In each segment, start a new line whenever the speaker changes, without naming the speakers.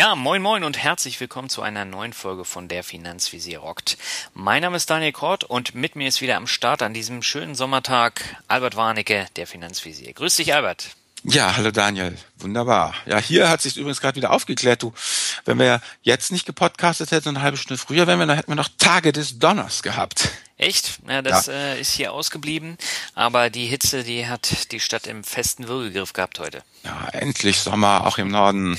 Ja, moin moin und herzlich willkommen zu einer neuen Folge von der Finanzvisier rockt. Mein Name ist Daniel Kort und mit mir ist wieder am Start an diesem schönen Sommertag Albert Warnecke, der Finanzvisier. Grüß dich, Albert.
Ja, hallo Daniel. Wunderbar. Ja, hier hat sich übrigens gerade wieder aufgeklärt, du. Wenn wir jetzt nicht gepodcastet hätten, eine halbe Stunde früher, wären wir, dann hätten wir noch Tage des Donners gehabt.
Echt? Ja, das ja. Äh, ist hier ausgeblieben. Aber die Hitze, die hat die Stadt im festen Würgegriff gehabt heute.
Ja, endlich Sommer, auch im Norden.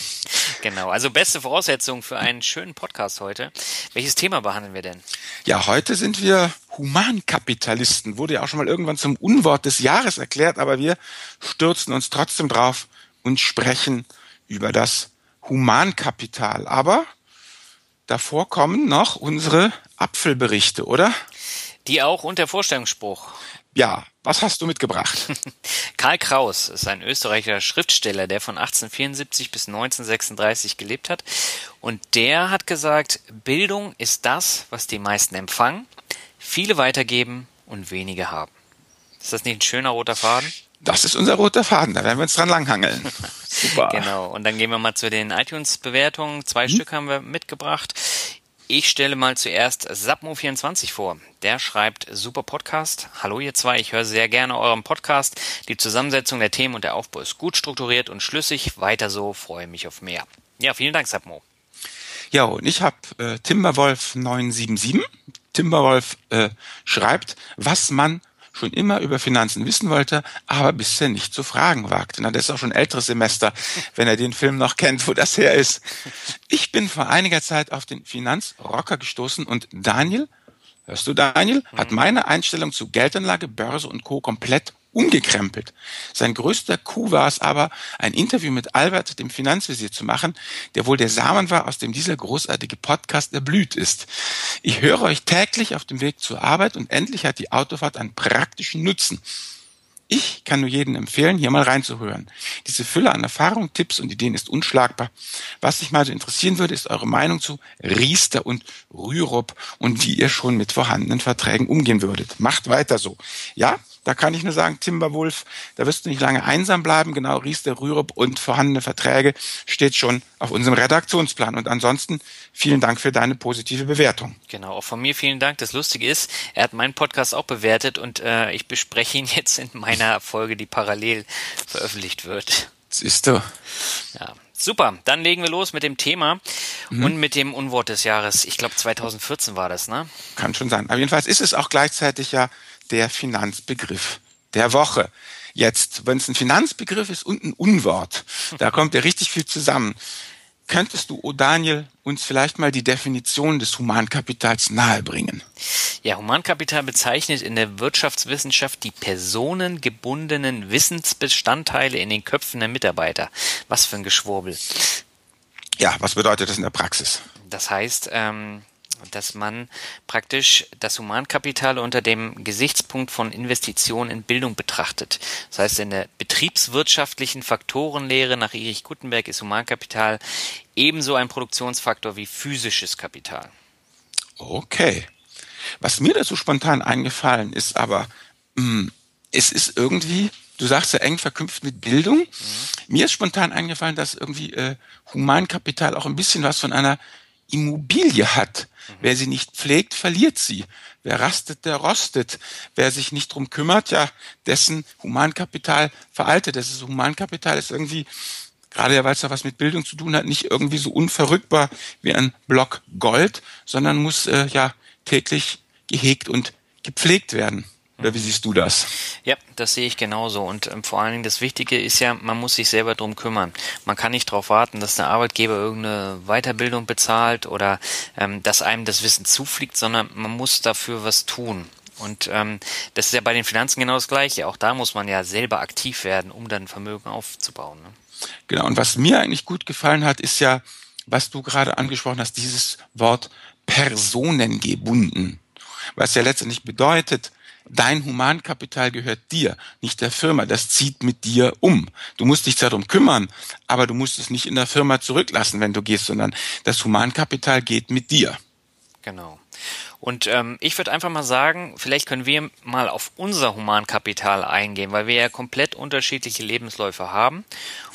Genau, also beste Voraussetzungen für einen schönen Podcast heute. Welches Thema behandeln wir denn?
Ja, heute sind wir Humankapitalisten. Wurde ja auch schon mal irgendwann zum Unwort des Jahres erklärt, aber wir stürzen uns trotzdem drauf und sprechen über das Humankapital. Aber davor kommen noch unsere Apfelberichte, oder?
Die auch und der Vorstellungsspruch.
Ja, was hast du mitgebracht?
Karl Kraus ist ein österreichischer Schriftsteller, der von 1874 bis 1936 gelebt hat. Und der hat gesagt, Bildung ist das, was die meisten empfangen, viele weitergeben und wenige haben. Ist das nicht ein schöner roter Faden?
Das ist unser roter Faden, da werden wir uns dran langhangeln.
Super. Genau, und dann gehen wir mal zu den iTunes-Bewertungen. Zwei hm? Stück haben wir mitgebracht. Ich stelle mal zuerst Sapmo24 vor. Der schreibt, super Podcast. Hallo ihr zwei, ich höre sehr gerne euren Podcast. Die Zusammensetzung der Themen und der Aufbau ist gut strukturiert und schlüssig. Weiter so, freue mich auf mehr. Ja, vielen Dank, Sapmo.
Ja, und ich habe äh, Timberwolf 977. Timberwolf äh, schreibt, was man schon immer über Finanzen wissen wollte, aber bisher nicht zu fragen wagte. Na, das ist auch schon ein älteres Semester, wenn er den Film noch kennt, wo das her ist. Ich bin vor einiger Zeit auf den Finanzrocker gestoßen und Daniel, hörst du Daniel, hat mhm. meine Einstellung zu Geldanlage, Börse und Co. komplett umgekrempelt. Sein größter Coup war es aber, ein Interview mit Albert, dem Finanzvisier, zu machen, der wohl der Samen war, aus dem dieser großartige Podcast erblüht ist. Ich höre euch täglich auf dem Weg zur Arbeit und endlich hat die Autofahrt einen praktischen Nutzen. Ich kann nur jedem empfehlen, hier mal reinzuhören. Diese Fülle an Erfahrung, Tipps und Ideen ist unschlagbar. Was mich mal so interessieren würde, ist eure Meinung zu Riester und Rürup und wie ihr schon mit vorhandenen Verträgen umgehen würdet. Macht weiter so. Ja, da kann ich nur sagen, Timberwolf, da wirst du nicht lange einsam bleiben. Genau, Riester, Rürup und vorhandene Verträge steht schon auf unserem Redaktionsplan. Und ansonsten vielen Dank für deine positive Bewertung.
Genau, auch von mir vielen Dank. Das Lustige ist, er hat meinen Podcast auch bewertet und äh, ich bespreche ihn jetzt in meiner Folge, die parallel veröffentlicht wird.
Siehst du.
Ja, Super, dann legen wir los mit dem Thema mhm. und mit dem Unwort des Jahres. Ich glaube 2014 war das, ne?
Kann schon sein. Aber jedenfalls ist es auch gleichzeitig ja der Finanzbegriff der Woche. Jetzt, wenn es ein Finanzbegriff ist und ein Unwort, da kommt ja richtig viel zusammen. Könntest du, oh Daniel, uns vielleicht mal die Definition des Humankapitals nahebringen?
Ja, Humankapital bezeichnet in der Wirtschaftswissenschaft die personengebundenen Wissensbestandteile in den Köpfen der Mitarbeiter. Was für ein Geschwurbel.
Ja, was bedeutet das in der Praxis?
Das heißt, ähm, dass man praktisch das Humankapital unter dem Gesichtspunkt von Investitionen in Bildung betrachtet. Das heißt, in der betriebswirtschaftlichen Faktorenlehre nach Erich Gutenberg ist Humankapital ebenso ein Produktionsfaktor wie physisches Kapital.
Okay. Was mir dazu spontan eingefallen ist, aber mh, hm, es ist irgendwie, du sagst ja eng verknüpft mit Bildung. Mhm. Mir ist spontan eingefallen, dass irgendwie äh, Humankapital auch ein bisschen was von einer Immobilie hat. Mhm. Wer sie nicht pflegt, verliert sie. Wer rastet, der rostet. Wer sich nicht drum kümmert, ja, dessen Humankapital veraltet. Das ist Humankapital ist irgendwie, gerade weil es da was mit Bildung zu tun hat, nicht irgendwie so unverrückbar wie ein Block Gold, sondern muss äh, ja täglich gehegt und gepflegt werden. Oder wie siehst du das?
Ja, das sehe ich genauso. Und ähm, vor allen Dingen das Wichtige ist ja, man muss sich selber drum kümmern. Man kann nicht darauf warten, dass der Arbeitgeber irgendeine Weiterbildung bezahlt oder ähm, dass einem das Wissen zufliegt, sondern man muss dafür was tun. Und ähm, das ist ja bei den Finanzen genau das Gleiche. Auch da muss man ja selber aktiv werden, um dann Vermögen aufzubauen. Ne?
Genau. Und was mir eigentlich gut gefallen hat, ist ja, was du gerade angesprochen hast, dieses Wort personengebunden. Was ja letztendlich bedeutet, dein Humankapital gehört dir, nicht der Firma. Das zieht mit dir um. Du musst dich darum kümmern, aber du musst es nicht in der Firma zurücklassen, wenn du gehst, sondern das Humankapital geht mit dir.
Genau. Und ähm, ich würde einfach mal sagen, vielleicht können wir mal auf unser Humankapital eingehen, weil wir ja komplett unterschiedliche Lebensläufe haben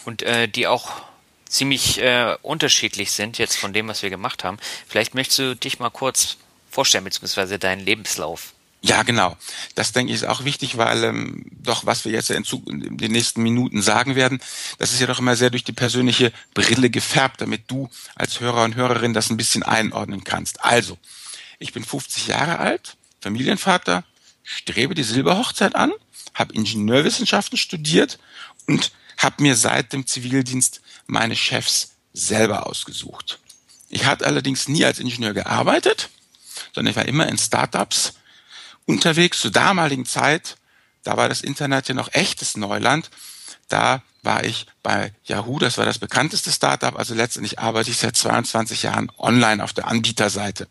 und äh, die auch ziemlich äh, unterschiedlich sind jetzt von dem, was wir gemacht haben. Vielleicht möchtest du dich mal kurz vorstellen, beziehungsweise deinen Lebenslauf.
Ja, genau. Das denke ich ist auch wichtig, weil ähm, doch, was wir jetzt in, in den nächsten Minuten sagen werden, das ist ja doch immer sehr durch die persönliche Brille gefärbt, damit du als Hörer und Hörerin das ein bisschen einordnen kannst. Also, ich bin 50 Jahre alt, Familienvater, strebe die Silberhochzeit an, habe Ingenieurwissenschaften studiert und habe mir seit dem Zivildienst meine Chefs selber ausgesucht. Ich hatte allerdings nie als Ingenieur gearbeitet, sondern ich war immer in Startups unterwegs zur damaligen Zeit. Da war das Internet ja noch echtes Neuland. Da war ich bei Yahoo, das war das bekannteste Startup. Also letztendlich arbeite ich seit 22 Jahren online auf der Anbieterseite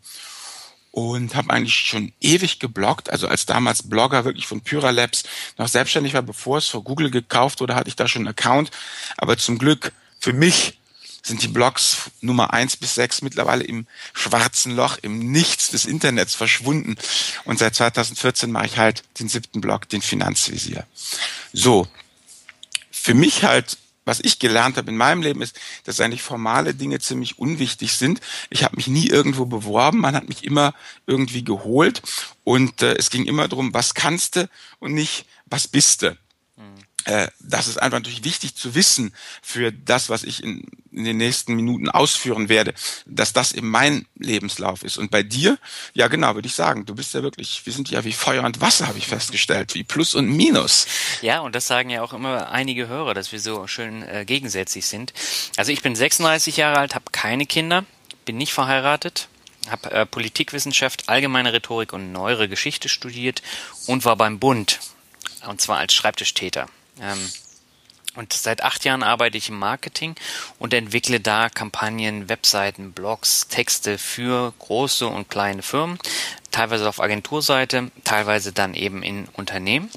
und habe eigentlich schon ewig gebloggt. Also als damals Blogger wirklich von Pyra Labs noch selbstständig war, bevor es vor Google gekauft wurde, hatte ich da schon einen Account. Aber zum Glück für mich sind die Blogs Nummer eins bis sechs mittlerweile im schwarzen Loch, im Nichts des Internets verschwunden. Und seit 2014 mache ich halt den siebten Blog, den Finanzvisier. So. Für mich halt was ich gelernt habe in meinem Leben ist, dass eigentlich formale Dinge ziemlich unwichtig sind. Ich habe mich nie irgendwo beworben, man hat mich immer irgendwie geholt und äh, es ging immer darum, was kannst du und nicht, was bist du. Äh, das ist einfach natürlich wichtig zu wissen für das, was ich in, in, den nächsten Minuten ausführen werde, dass das eben mein Lebenslauf ist. Und bei dir, ja genau, würde ich sagen, du bist ja wirklich, wir sind ja wie Feuer und Wasser, habe ich festgestellt, wie Plus und Minus.
Ja, und das sagen ja auch immer einige Hörer, dass wir so schön äh, gegensätzlich sind. Also ich bin 36 Jahre alt, habe keine Kinder, bin nicht verheiratet, habe äh, Politikwissenschaft, allgemeine Rhetorik und neuere Geschichte studiert und war beim Bund, und zwar als Schreibtischtäter. Ähm, und seit acht Jahren arbeite ich im Marketing und entwickle da Kampagnen, Webseiten, Blogs, Texte für große und kleine Firmen, teilweise auf Agenturseite, teilweise dann eben in Unternehmen.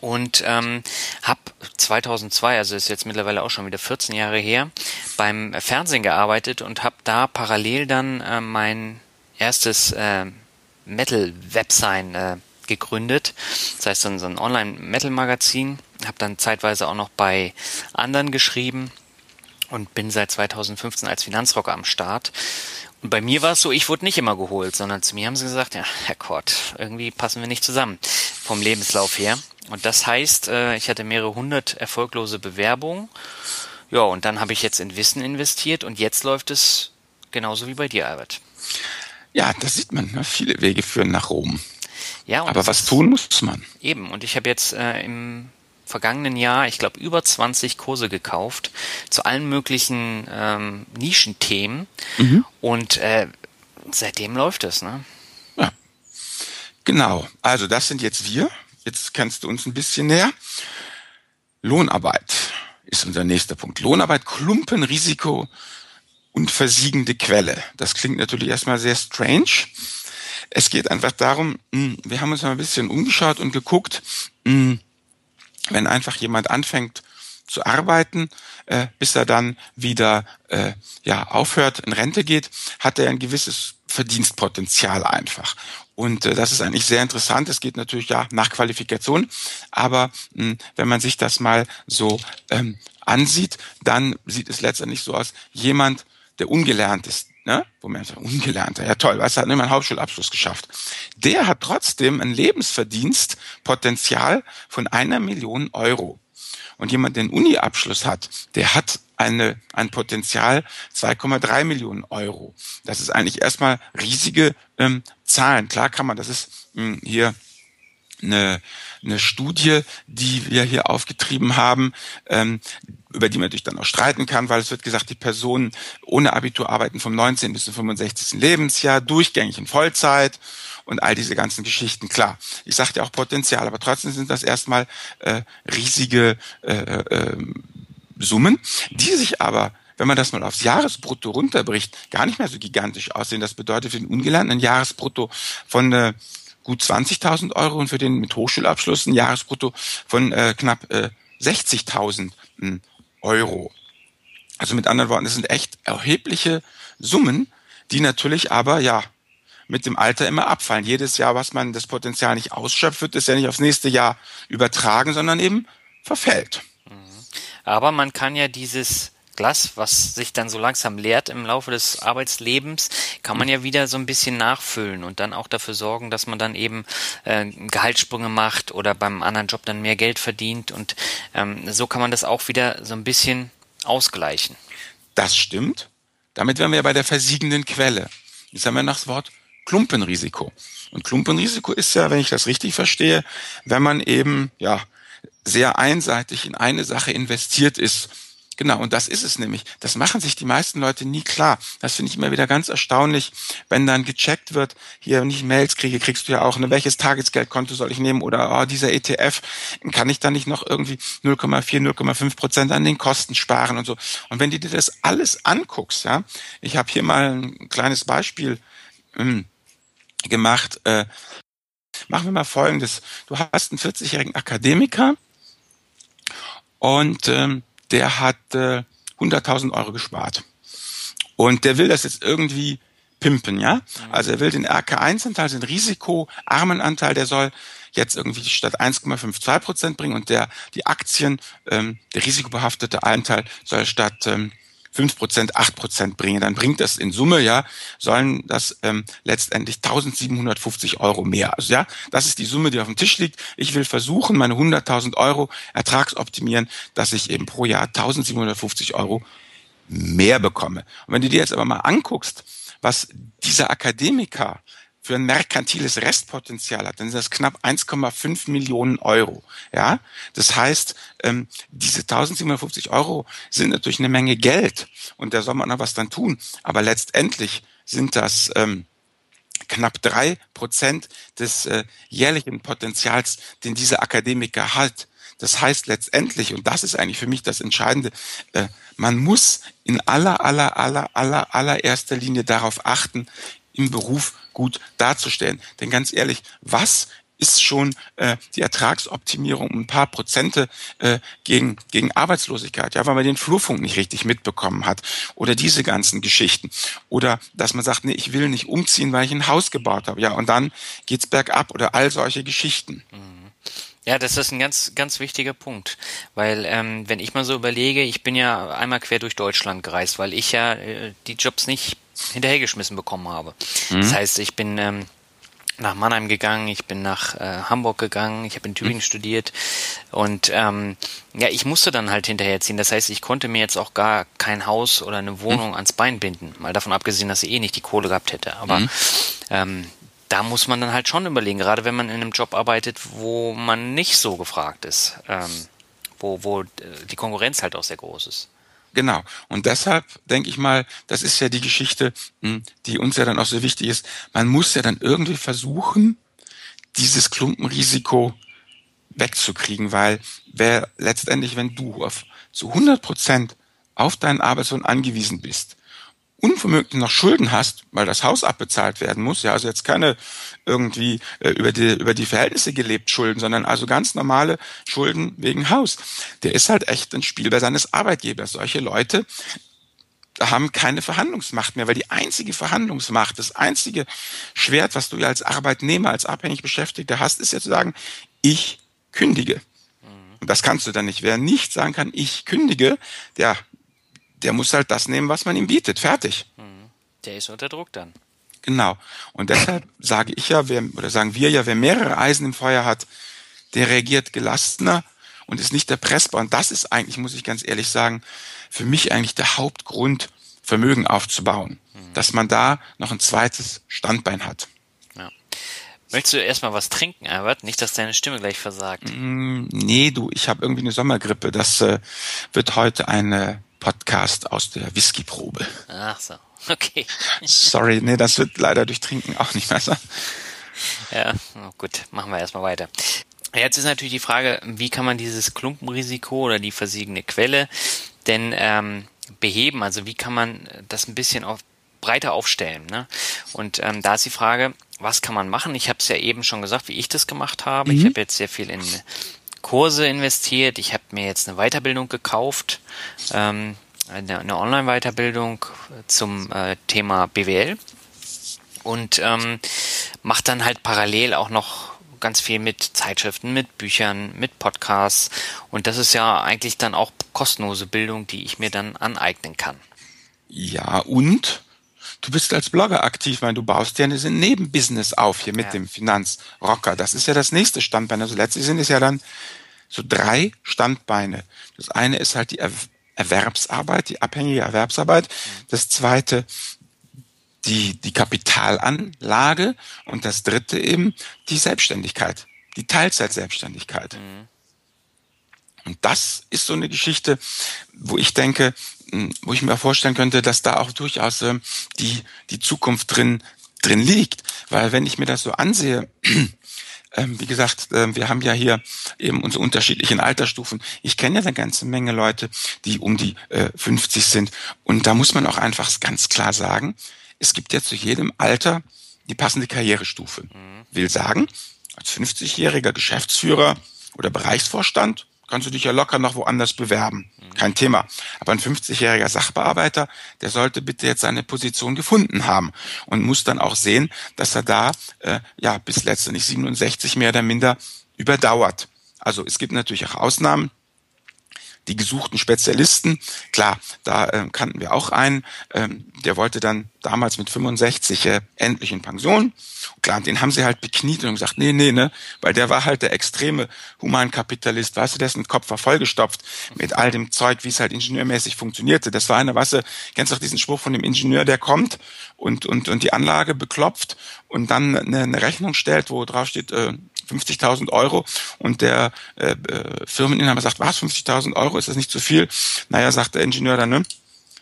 Und ähm, habe 2002, also ist jetzt mittlerweile auch schon wieder 14 Jahre her, beim Fernsehen gearbeitet und habe da parallel dann äh, mein erstes äh, Metal-Websign äh, gegründet. Das heißt, so ein Online-Metal-Magazin. Habe dann zeitweise auch noch bei anderen geschrieben und bin seit 2015 als Finanzrocker am Start. Und bei mir war es so, ich wurde nicht immer geholt, sondern zu mir haben sie gesagt, ja, Herr Kort, irgendwie passen wir nicht zusammen vom Lebenslauf her. Und das heißt, äh, ich hatte mehrere hundert erfolglose Bewerbungen. Ja, und dann habe ich jetzt in Wissen investiert und jetzt läuft es genauso wie bei dir, Albert.
Ja, das sieht man. Ne? Viele Wege führen nach Rom.
Ja,
Aber was tun muss man?
Eben. Und ich habe jetzt äh, im vergangenen Jahr, ich glaube, über 20 Kurse gekauft zu allen möglichen ähm, Nischenthemen. Mhm. Und äh, seitdem läuft es, ne?
Ja. Genau. Also das sind jetzt wir. Jetzt kennst du uns ein bisschen näher. Lohnarbeit ist unser nächster Punkt. Lohnarbeit, Klumpenrisiko und versiegende Quelle. Das klingt natürlich erstmal sehr strange. Es geht einfach darum, hm, wir haben uns mal ein bisschen umgeschaut und geguckt, hm, wenn einfach jemand anfängt zu arbeiten, äh, bis er dann wieder äh, ja aufhört, in Rente geht, hat er ein gewisses Verdienstpotenzial einfach. Und äh, das ist eigentlich sehr interessant. Es geht natürlich ja nach Qualifikation, aber mh, hm, wenn man sich das mal so ähm, ansieht, dann sieht es letztendlich so aus, jemand, der ungelernt ist, ne? wo man sagt, ungelernter, ja toll, was hat nicht mal einen Hauptschulabschluss geschafft. Der hat trotzdem ein Lebensverdienstpotenzial von einer Million Euro. Und jemand, der einen Uni-Abschluss hat, der hat eine, ein Potenzial 2,3 Millionen Euro. Das ist eigentlich erstmal riesige ähm, Zahlen. Klar kann man, das ist mh, hm, hier eine, eine Studie, die wir hier aufgetrieben haben, ähm, über die man natürlich dann auch streiten kann, weil es wird gesagt, die Personen ohne Abitur arbeiten vom 19. bis zum 65. Lebensjahr, durchgängig in Vollzeit und all diese ganzen Geschichten. Klar, ich sagte ja auch Potenzial, aber trotzdem sind das erstmal äh, riesige äh, äh, Summen, die sich aber wenn man das mal aufs Jahresbrutto runterbricht, gar nicht mehr so gigantisch aussehen. Das bedeutet für den Ungelernten ein Jahresbrutto von äh, gut 20.000 Euro und für den mit Hochschulabschluss ein Jahresbrutto von äh, knapp äh, 60.000 hm, Euro. Also mit anderen Worten, das sind echt erhebliche Summen, die natürlich aber ja mit dem Alter immer abfallen. Jedes Jahr, was man das Potenzial nicht ausschöpft, wird es ja nicht aufs nächste Jahr übertragen, sondern eben verfällt.
Mhm. Aber man kann ja dieses Glas, was sich dann so langsam leert im Laufe des Arbeitslebens, kann man ja wieder so ein bisschen nachfüllen und dann auch dafür sorgen, dass man dann eben äh, Gehaltssprünge macht oder beim anderen Job dann mehr Geld verdient und ähm, so kann man das auch wieder so ein bisschen ausgleichen.
Das stimmt. Damit wären wir bei der versiegenden Quelle. Jetzt haben wir noch das Wort Klumpenrisiko. Und Klumpenrisiko ist ja, wenn ich das richtig verstehe, wenn man eben, ja, sehr einseitig in eine Sache investiert ist. Genau, und das ist es nämlich. Das machen sich die meisten Leute nie klar. Das finde ich immer wieder ganz erstaunlich, wenn dann gecheckt wird, hier, wenn ich Mails kriege, kriegst du ja auch, ne, welches Tagesgeldkonto soll ich nehmen oder oh, dieser ETF, kann ich da nicht noch irgendwie 0,4, 0,5 Prozent an den Kosten sparen und so. Und wenn du dir das alles anguckst, ja, ich habe hier mal ein kleines Beispiel ähm, gemacht, äh, machen wir mal Folgendes. Du hast einen 40-jährigen Akademiker, und ähm, der hat äh, 100.000 Euro gespart. Und der will das jetzt irgendwie pimpen, ja? Mhm. Also er will den RK1-Anteil, den risikoarmen Anteil, der soll jetzt irgendwie statt 1,52 Prozent bringen und der die Aktien, ähm, der risikobehaftete Anteil soll statt ähm, 5 Prozent, 8 Prozent bringe, dann bringt das in Summe, ja, sollen das ähm, letztendlich 1750 Euro mehr. Also ja, das ist die Summe, die auf dem Tisch liegt. Ich will versuchen, meine 100.000 Euro ertragsoptimieren, dass ich eben pro Jahr 1750 Euro mehr bekomme. Und wenn du dir jetzt aber mal anguckst, was dieser Akademiker für ein merkantiles Restpotenzial hat, dann sind das knapp 1,5 Millionen Euro. Ja, das heißt, ähm, diese 1750 Euro sind natürlich eine Menge Geld und da soll man noch was dann tun. Aber letztendlich sind das ähm, knapp drei Prozent des äh, jährlichen Potenzials, den dieser Akademiker hat. Das heißt letztendlich, und das ist eigentlich für mich das Entscheidende, äh, man muss in aller, aller, aller, aller, allererster Linie darauf achten, im Beruf gut darzustellen. Denn ganz ehrlich, was ist schon äh, die Ertragsoptimierung um ein paar Prozente äh, gegen, gegen Arbeitslosigkeit, ja, weil man den Flurfunk nicht richtig mitbekommen hat oder diese ganzen Geschichten. Oder dass man sagt, nee, ich will nicht umziehen, weil ich ein Haus gebaut habe. Ja, und dann geht's bergab oder all solche Geschichten.
Mhm. Ja, das ist ein ganz, ganz wichtiger Punkt, weil ähm, wenn ich mal so überlege, ich bin ja einmal quer durch Deutschland gereist, weil ich ja äh, die Jobs nicht hinterhergeschmissen bekommen habe. Mhm. Das heißt, ich bin ähm, nach Mannheim gegangen, ich bin nach äh, Hamburg gegangen, ich habe in Tübingen mhm. studiert und ähm, ja, ich musste dann halt hinterherziehen. Das heißt, ich konnte mir jetzt auch gar kein Haus oder eine Wohnung mhm. ans Bein binden, mal davon abgesehen, dass ich eh nicht die Kohle gehabt hätte. Aber mhm. ähm, da muss man dann halt schon überlegen, gerade wenn man in einem Job arbeitet, wo man nicht so gefragt ist, ähm, wo, wo äh, die Konkurrenz halt auch sehr groß ist.
Genau. Und deshalb denke ich mal, das ist ja die Geschichte, hm, die uns ja dann auch so wichtig ist. Man muss ja dann irgendwie versuchen, dieses Klumpenrisiko wegzukriegen, weil wer letztendlich, wenn du auf, zu 100 Prozent auf deinen Arbeitslohn angewiesen bist unvermöglich noch Schulden hast, weil das Haus abbezahlt werden muss, ja, also jetzt keine irgendwie äh, über die über die Verhältnisse gelebt Schulden, sondern also ganz normale Schulden wegen Haus. Der ist halt echt ein Spiel bei seines Arbeitgebers. Solche Leute haben keine Verhandlungsmacht mehr, weil die einzige Verhandlungsmacht, das einzige Schwert, was du ja als Arbeitnehmer, als abhängig Beschäftigter hast, ist ja zu sagen, ich kündige. Mhm. Und das kannst du dann nicht. Wer nicht sagen kann, ich kündige, der der muss halt das nehmen, was man ihm bietet. Fertig. Mhm.
Der ist unter Druck dann.
Genau. Und deshalb sage ich ja, wer, oder sagen wir ja, wer mehrere Eisen im Feuer hat, der reagiert gelassener und ist nicht erpressbar. Und das ist eigentlich, muss ich ganz ehrlich sagen, für mich eigentlich der Hauptgrund, Vermögen aufzubauen. Mhm. Dass man da noch ein zweites Standbein hat.
Ja. Möchtest du erstmal was trinken, Albert? Nicht, dass deine Stimme gleich versagt.
Mm, nee, du, ich habe irgendwie eine Sommergrippe. Das äh, wird heute eine Podcast aus der Whiskyprobe.
Ach so, okay.
Sorry, nee, das wird leider durch Trinken auch nicht besser.
Ja, gut, machen wir erstmal weiter. Jetzt ist natürlich die Frage, wie kann man dieses Klumpenrisiko oder die versiegende Quelle denn ähm, beheben? Also wie kann man das ein bisschen auf, breiter aufstellen? Ne? Und ähm, da ist die Frage, was kann man machen? Ich habe es ja eben schon gesagt, wie ich das gemacht habe. Mhm. Ich habe jetzt sehr viel in Kurse investiert, ich habe mir jetzt eine Weiterbildung gekauft, ähm, eine, eine Online-Weiterbildung zum äh, Thema BWL und ähm, mache dann halt parallel auch noch ganz viel mit Zeitschriften, mit Büchern, mit Podcasts. Und das ist ja eigentlich dann auch kostenlose Bildung, die ich mir dann aneignen kann.
Ja, und du bist als Blogger aktiv, weil du baust ja ein Nebenbusiness auf hier mit ja. dem Finanzrocker. Das ist ja das nächste Standbein. Also letztlich sind es ja dann so drei Standbeine. Das eine ist halt die Erwerbsarbeit, die abhängige Erwerbsarbeit. Das zweite die, die Kapitalanlage und das dritte eben die Selbstständigkeit, die Teilzeitselbstständigkeit. Mhm. Und das ist so eine Geschichte, wo ich denke, wo ich mir vorstellen könnte, dass da auch durchaus äh, die, die Zukunft drin, drin liegt. Weil wenn ich mir das so ansehe, ähm, wie gesagt, äh, wir haben ja hier eben unsere unterschiedlichen Altersstufen. Ich kenne ja eine ganze Menge Leute, die um die äh, 50 sind. Und da muss man auch einfach ganz klar sagen, es gibt ja zu jedem Alter die passende Karrierestufe. Mhm. Will sagen, als 50-jähriger Geschäftsführer oder Bereichsvorstand kannst du dich ja locker noch woanders bewerben. Mhm. Kein Thema. Aber ein 50-jähriger Sachbearbeiter, der sollte bitte jetzt seine Position gefunden haben und muss dann auch sehen, dass er da äh, ja bis letztendlich 67 mehr oder minder überdauert. Also es gibt natürlich auch Ausnahmen die gesuchten Spezialisten. Klar, da äh, kannten wir auch einen, ähm, der wollte dann damals mit 65 äh, endlich in Pension. klar, den haben sie halt bekniet und gesagt, nee, nee, ne, weil der war halt der extreme Humankapitalist, weißt du, dessen Kopf war vollgestopft mit all dem Zeug, wie es halt ingenieurmäßig funktionierte. Das war eine, weißt du, kennst du auch diesen Spruch von dem Ingenieur, der kommt und, und, und die Anlage beklopft und dann eine, eine Rechnung stellt, wo drauf steht, äh, 50.000 Euro und der äh, äh, Firmeninhaber sagt, was, 50.000 Euro, ist das nicht zu viel? Naja, sagt der Ingenieur dann, ne?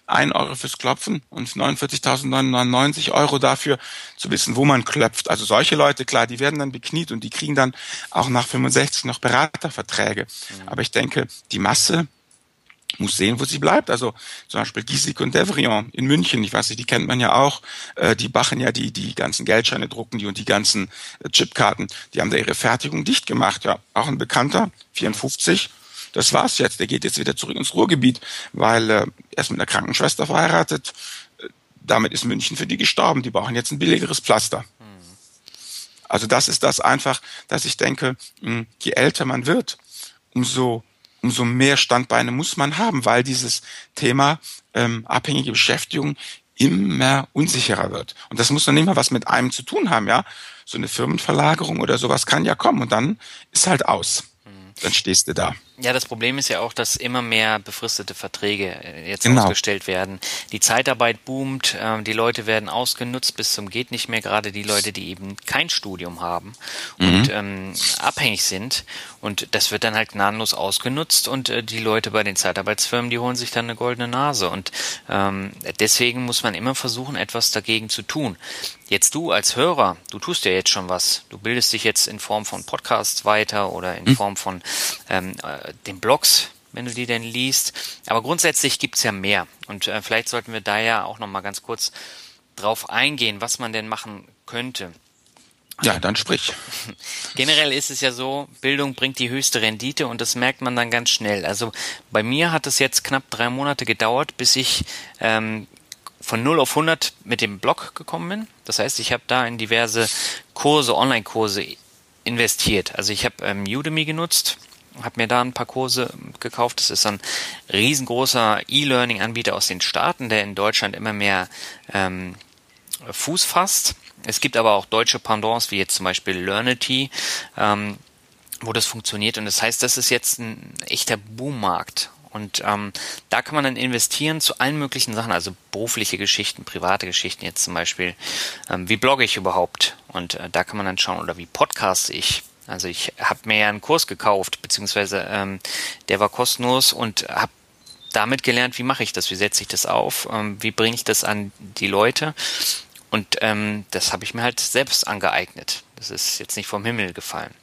ein Euro fürs Klopfen und 49.999 Euro dafür zu wissen, wo man klopft. Also solche Leute, klar, die werden dann bekniet und die kriegen dann auch nach 65 noch Beraterverträge. Mhm. Aber ich denke, die Masse muss sehen, wo sie bleibt. Also zum Beispiel Giesig und Devrion in München, ich weiß nicht, die kennt man ja auch, äh, die machen ja die, die ganzen Geldscheine drucken, die und die ganzen äh, Chipkarten, die haben da ihre Fertigung dicht gemacht. Ja, auch ein Bekannter, 54, das war's jetzt. Der geht jetzt wieder zurück ins Ruhrgebiet, weil äh, er ist mit einer Krankenschwester verheiratet. Äh, damit ist München für die gestorben. Die brauchen jetzt ein billigeres Pflaster. Also das ist das einfach, dass ich denke, je älter man wird, umso umso mehr Standbeine muss man haben, weil dieses Thema ähm, abhängige Beschäftigung immer unsicherer wird. Und das muss noch nicht mal was mit einem zu tun haben, ja. So eine Firmenverlagerung oder sowas kann ja kommen und dann ist halt aus. Mhm. Dann stehst du da.
Ja, das Problem ist ja auch, dass immer mehr befristete Verträge äh, jetzt genau. ausgestellt werden. Die Zeitarbeit boomt, ähm, die Leute werden ausgenutzt bis zum geht nicht mehr, gerade die Leute, die eben kein Studium haben mhm. und ähm, abhängig sind. Und das wird dann halt gnadenlos ausgenutzt und äh, die Leute bei den Zeitarbeitsfirmen, die holen sich dann eine goldene Nase. Und ähm, deswegen muss man immer versuchen, etwas dagegen zu tun. Jetzt du als Hörer, du tust ja jetzt schon was. Du bildest dich jetzt in Form von Podcasts weiter oder in mhm. Form von ähm, äh, den Blogs, wenn du die denn liest. Aber grundsätzlich gibt's ja mehr. Und äh, vielleicht sollten wir da ja auch nochmal ganz kurz drauf eingehen, was man denn machen könnte.
Ja, dann sprich.
Generell ist es ja so, Bildung bringt die höchste Rendite und das merkt man dann ganz schnell. Also bei mir hat es jetzt knapp drei Monate gedauert, bis ich ähm, von 0 auf 100 mit dem Blog gekommen bin. Das heißt, ich habe da in diverse Kurse, Online-Kurse investiert. Also ich habe ähm, Udemy genutzt, habe mir da ein paar Kurse gekauft. Das ist ein riesengroßer E-Learning-Anbieter aus den Staaten, der in Deutschland immer mehr ähm, Fuß fasst. Es gibt aber auch deutsche Pendants, wie jetzt zum Beispiel Learnity, ähm, wo das funktioniert. Und das heißt, das ist jetzt ein echter Boommarkt. Und ähm, da kann man dann investieren zu allen möglichen Sachen, also berufliche Geschichten, private Geschichten jetzt zum Beispiel. Ähm, wie blogge ich überhaupt? Und äh, da kann man dann schauen, oder wie podcaste ich? Also ich habe mir ja einen Kurs gekauft, beziehungsweise ähm, der war kostenlos und habe damit gelernt, wie mache ich das, wie setze ich das auf, ähm, wie bringe ich das an die Leute. Und ähm, das habe ich mir halt selbst angeeignet. Das ist jetzt nicht vom Himmel gefallen.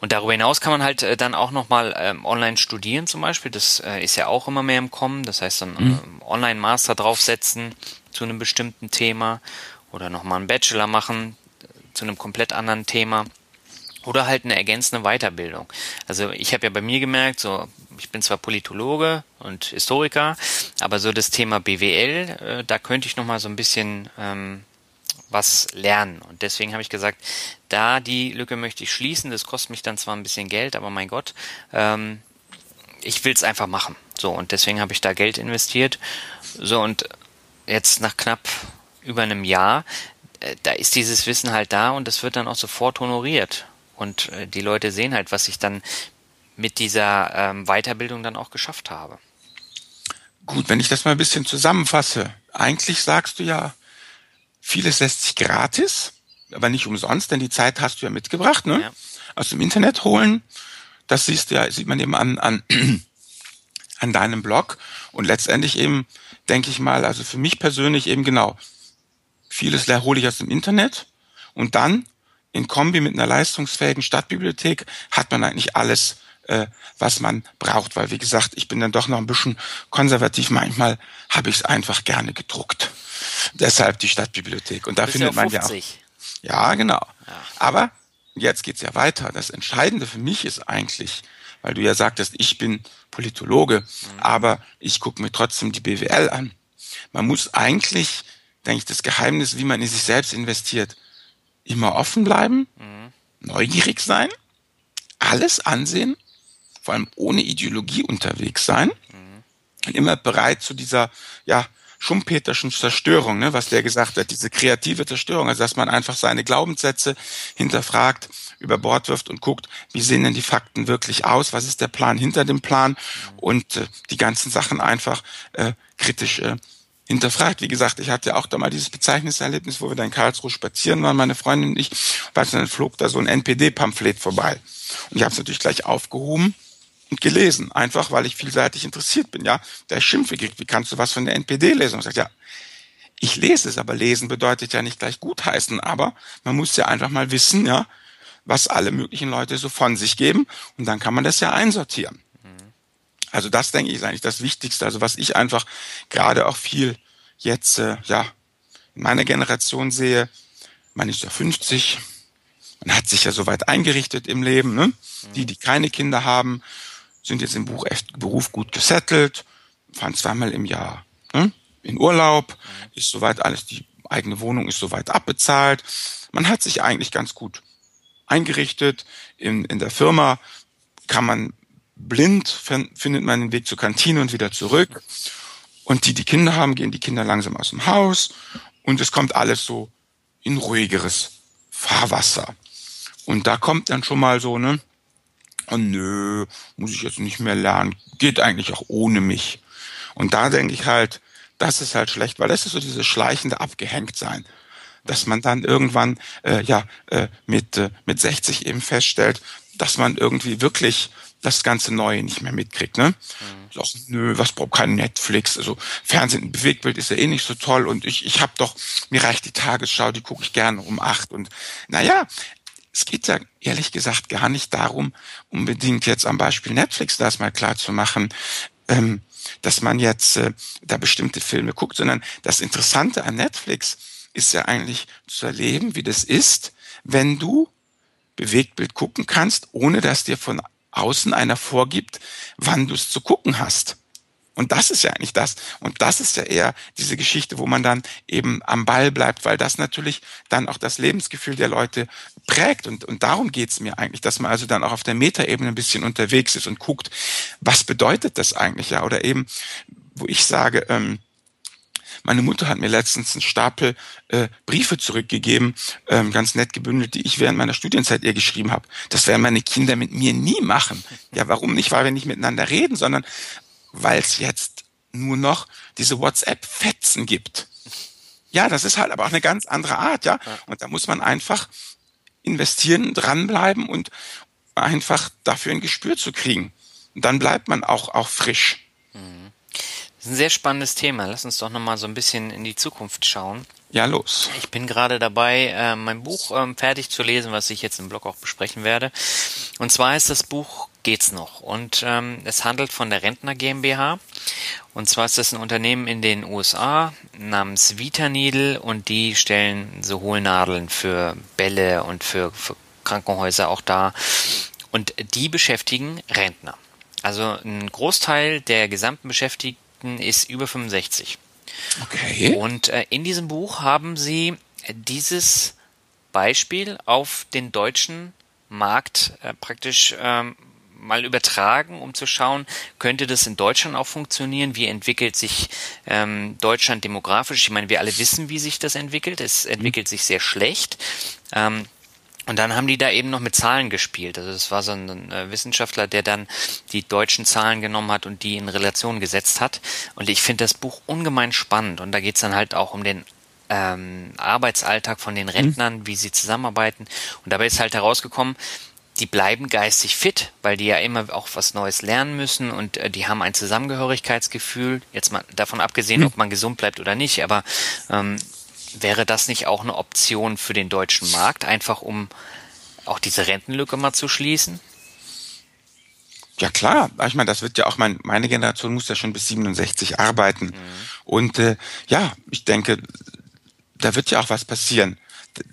Und darüber hinaus kann man halt äh, dann auch nochmal ähm, online studieren zum Beispiel. Das äh, ist ja auch immer mehr im Kommen. Das heißt dann mhm. ähm, Online-Master draufsetzen zu einem bestimmten Thema oder nochmal einen Bachelor machen zu einem komplett anderen Thema. Oder halt eine ergänzende Weiterbildung. Also ich habe ja bei mir gemerkt, so ich bin zwar Politologe und Historiker, aber so das Thema BWL, äh, da könnte ich noch mal so ein bisschen ähm, was lernen. Und deswegen habe ich gesagt, da die Lücke möchte ich schließen. Das kostet mich dann zwar ein bisschen Geld, aber mein Gott, ähm, ich will es einfach machen. So, und deswegen habe ich da Geld investiert. So, und jetzt nach knapp über einem Jahr, äh, da ist dieses Wissen halt da und das wird dann auch sofort honoriert. Und äh, die Leute sehen halt, was ich dann mit dieser ähm, Weiterbildung dann auch geschafft habe.
Gut, wenn ich das mal ein bisschen zusammenfasse. Eigentlich sagst du ja, vieles lässt sich gratis, aber nicht umsonst, denn die Zeit hast du ja mitgebracht, ne? Ja. Aus dem Internet holen. Das siehst du ja, sieht man eben an, an, an deinem Blog. Und letztendlich eben, denke ich mal, also für mich persönlich eben genau, vieles hole ich aus dem Internet und dann in Kombi mit einer leistungsfähigen Stadtbibliothek hat man eigentlich alles äh, was man braucht. Weil, wie gesagt, ich bin dann doch noch ein bisschen konservativ. Manchmal habe ich es einfach gerne gedruckt. Deshalb die Stadtbibliothek. Und da findet man ja auch. Ja, genau. Ja. Aber jetzt geht's ja weiter. Das Entscheidende für mich ist eigentlich, weil du ja sagtest, ich bin Politologe, mhm. aber ich gucke mir trotzdem die BWL an. Man muss eigentlich, denke ich, das Geheimnis, wie man in sich selbst investiert, immer offen bleiben, mhm. neugierig sein, alles ansehen vor allem ohne Ideologie unterwegs sein mhm. und immer bereit zu dieser, ja, schumpeterschen Zerstörung, ne, was der gesagt hat, diese kreative Zerstörung, also dass man einfach seine Glaubenssätze hinterfragt, über Bord wirft und guckt, wie sehen denn die Fakten wirklich aus, was ist der Plan hinter dem Plan mhm. und äh, die ganzen Sachen einfach äh, kritisch äh, hinterfragt. Wie gesagt, ich hatte ja auch da mal dieses Bezeichniserlebnis, wo wir da in Karlsruhe spazieren waren, meine Freundin und ich, weil dann flog da so ein NPD-Pamphlet vorbei. Und ich habe es natürlich gleich aufgehoben und gelesen, einfach weil ich vielseitig interessiert bin. Ja, ich Schimpfe gekriegt, wie kannst du was von der NPD lesen? Und ich sage, ja, ich lese es, aber lesen bedeutet ja nicht gleich gutheißen, aber man muss ja einfach mal wissen, ja, was alle möglichen Leute so von sich geben und dann kann man das ja einsortieren. Also das denke ich ist eigentlich das Wichtigste. Also was ich einfach gerade auch viel jetzt äh, ja in meiner Generation sehe, man ist ja 50, man hat sich ja soweit eingerichtet im Leben, ne? Die, die keine Kinder haben, sind jetzt im Beruf gut gesettelt, fahren zweimal im Jahr ne, in Urlaub, ist soweit alles, die eigene Wohnung ist soweit abbezahlt. Man hat sich eigentlich ganz gut eingerichtet. In, in der Firma kann man blind, findet man den Weg zur Kantine und wieder zurück. Und die, die Kinder haben, gehen die Kinder langsam aus dem Haus und es kommt alles so in ruhigeres Fahrwasser. Und da kommt dann schon mal so, ne, oh nö, muss ich jetzt nicht mehr lernen, geht eigentlich auch ohne mich. Und da denke ich halt, das ist halt schlecht, weil das ist so dieses schleichende Abgehängtsein, dass man dann irgendwann äh, ja äh, mit äh, mit 60 eben feststellt, dass man irgendwie wirklich das ganze Neue nicht mehr mitkriegt. Ne? Mhm. So, nö, was braucht kein Netflix? Also Fernsehen, Bewegtbild ist ja eh nicht so toll und ich, ich habe doch, mir reicht die Tagesschau, die gucke ich gerne um acht und naja, es geht ja ehrlich gesagt gar nicht darum, unbedingt jetzt am Beispiel Netflix das mal klar zu machen, ähm, dass man jetzt äh, da bestimmte Filme guckt, sondern das Interessante an Netflix ist ja eigentlich zu erleben, wie das ist, wenn du Bewegtbild gucken kannst, ohne dass dir von außen einer vorgibt, wann du es zu gucken hast. Und das ist ja eigentlich das. Und das ist ja eher diese Geschichte, wo man dann eben am Ball bleibt, weil das natürlich dann auch das Lebensgefühl der Leute prägt. Und, und darum geht's mir eigentlich, dass man also dann auch auf der Metaebene ein bisschen unterwegs ist und guckt, was bedeutet das eigentlich ja? Oder eben, wo ich sage, ähm, meine Mutter hat mir letztens einen Stapel äh, Briefe zurückgegeben, ähm, ganz nett gebündelt, die ich während meiner Studienzeit ihr geschrieben habe. Das werden meine Kinder mit mir nie machen. Ja, warum nicht? Weil wir nicht miteinander reden, sondern weil es jetzt nur noch diese WhatsApp-Fetzen gibt. Ja, das ist halt aber auch eine ganz andere Art, ja. Und da muss man einfach investieren, dranbleiben und einfach dafür ein Gespür zu kriegen. Und dann bleibt man auch, auch frisch.
Mhm. Das ist ein sehr spannendes Thema. Lass uns doch nochmal so ein bisschen in die Zukunft schauen.
Ja, los.
Ich bin gerade dabei, äh, mein Buch ähm, fertig zu lesen, was ich jetzt im Blog auch besprechen werde. Und zwar ist das Buch Geht's noch? Und ähm, es handelt von der Rentner GmbH. Und zwar ist das ein Unternehmen in den USA namens Vita Needle und die stellen so Hohlnadeln für Bälle und für, für Krankenhäuser auch da. Und die beschäftigen Rentner. Also ein Großteil der gesamten Beschäftigten ist über 65.
Okay.
Und äh, in diesem Buch haben sie dieses Beispiel auf den deutschen Markt äh, praktisch ähm, mal übertragen, um zu schauen, könnte das in Deutschland auch funktionieren? Wie entwickelt sich ähm, Deutschland demografisch? Ich meine, wir alle wissen, wie sich das entwickelt. Es entwickelt sich sehr schlecht. Ähm, und dann haben die da eben noch mit Zahlen gespielt. Also es war so ein äh, Wissenschaftler, der dann die deutschen Zahlen genommen hat und die in Relation gesetzt hat. Und ich finde das Buch ungemein spannend. Und da geht's dann halt auch um den ähm, Arbeitsalltag von den Rentnern, mhm. wie sie zusammenarbeiten. Und dabei ist halt herausgekommen, die bleiben geistig fit, weil die ja immer auch was Neues lernen müssen und äh, die haben ein Zusammengehörigkeitsgefühl. Jetzt mal davon abgesehen, mhm. ob man gesund bleibt oder nicht, aber ähm, wäre das nicht auch eine Option für den deutschen Markt, einfach um auch diese Rentenlücke mal zu schließen?
Ja klar, ich meine, das wird ja auch mein, meine Generation muss ja schon bis 67 arbeiten. Mhm. Und äh, ja, ich denke, da wird ja auch was passieren.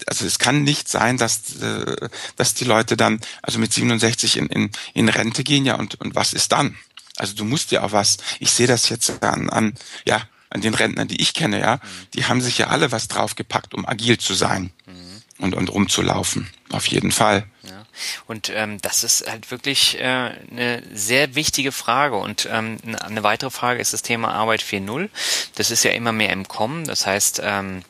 Also es kann nicht sein, dass, äh, dass die Leute dann also mit 67 in, in, in Rente gehen, ja, und, und was ist dann? Also du musst ja auch was, ich sehe das jetzt an, an ja, an den Rentnern, die ich kenne, ja, mhm. die haben sich ja alle was draufgepackt, um agil zu sein mhm. und, und rumzulaufen. Auf jeden Fall.
Ja. Und ähm, das ist halt wirklich äh, eine sehr wichtige Frage. Und ähm, eine weitere Frage ist das Thema Arbeit 4.0. Das ist ja immer mehr im Kommen. Das heißt, ähm,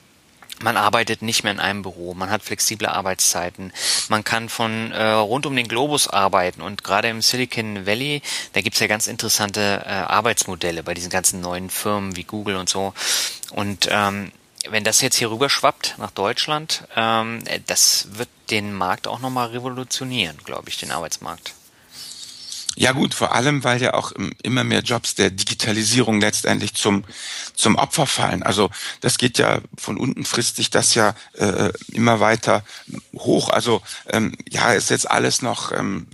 man arbeitet nicht mehr in einem Büro, man hat flexible Arbeitszeiten, man kann von äh, rund um den Globus arbeiten und gerade im Silicon Valley, da gibt's ja ganz interessante äh, Arbeitsmodelle bei diesen ganzen neuen Firmen wie Google und so. Und ähm, wenn das jetzt hier rüber schwappt nach Deutschland, ähm, das wird den Markt auch nochmal revolutionieren, glaube ich, den Arbeitsmarkt.
Ja gut, vor allem, weil ja auch immer mehr Jobs der Digitalisierung letztendlich zum, zum Opfer fallen. Also das geht ja von unten frisst sich das ja äh, immer weiter hoch. Also ähm, ja, ist jetzt alles noch ähm,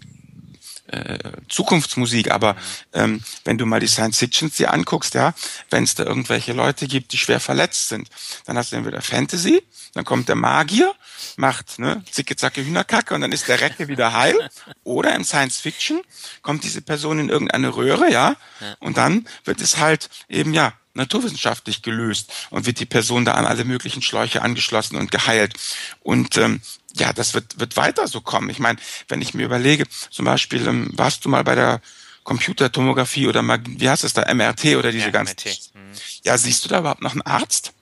äh, Zukunftsmusik, aber ähm, wenn du mal die Science Fictions dir anguckst, ja, wenn es da irgendwelche Leute gibt, die schwer verletzt sind, dann hast du entweder Fantasy, dann kommt der Magier, macht ne, zicke zacke Hühnerkacke und dann ist der Recke wieder heil. Oder im Science Fiction kommt diese Person in irgendeine Röhre, ja, und dann wird es halt eben ja naturwissenschaftlich gelöst und wird die Person da an alle möglichen Schläuche angeschlossen und geheilt. Und ähm, ja, das wird, wird weiter so kommen. Ich meine, wenn ich mir überlege, zum Beispiel, ähm, warst du mal bei der Computertomographie oder mal, wie heißt es da, MRT oder diese ja, ganzen. Hm. Ja, siehst du da überhaupt noch einen Arzt?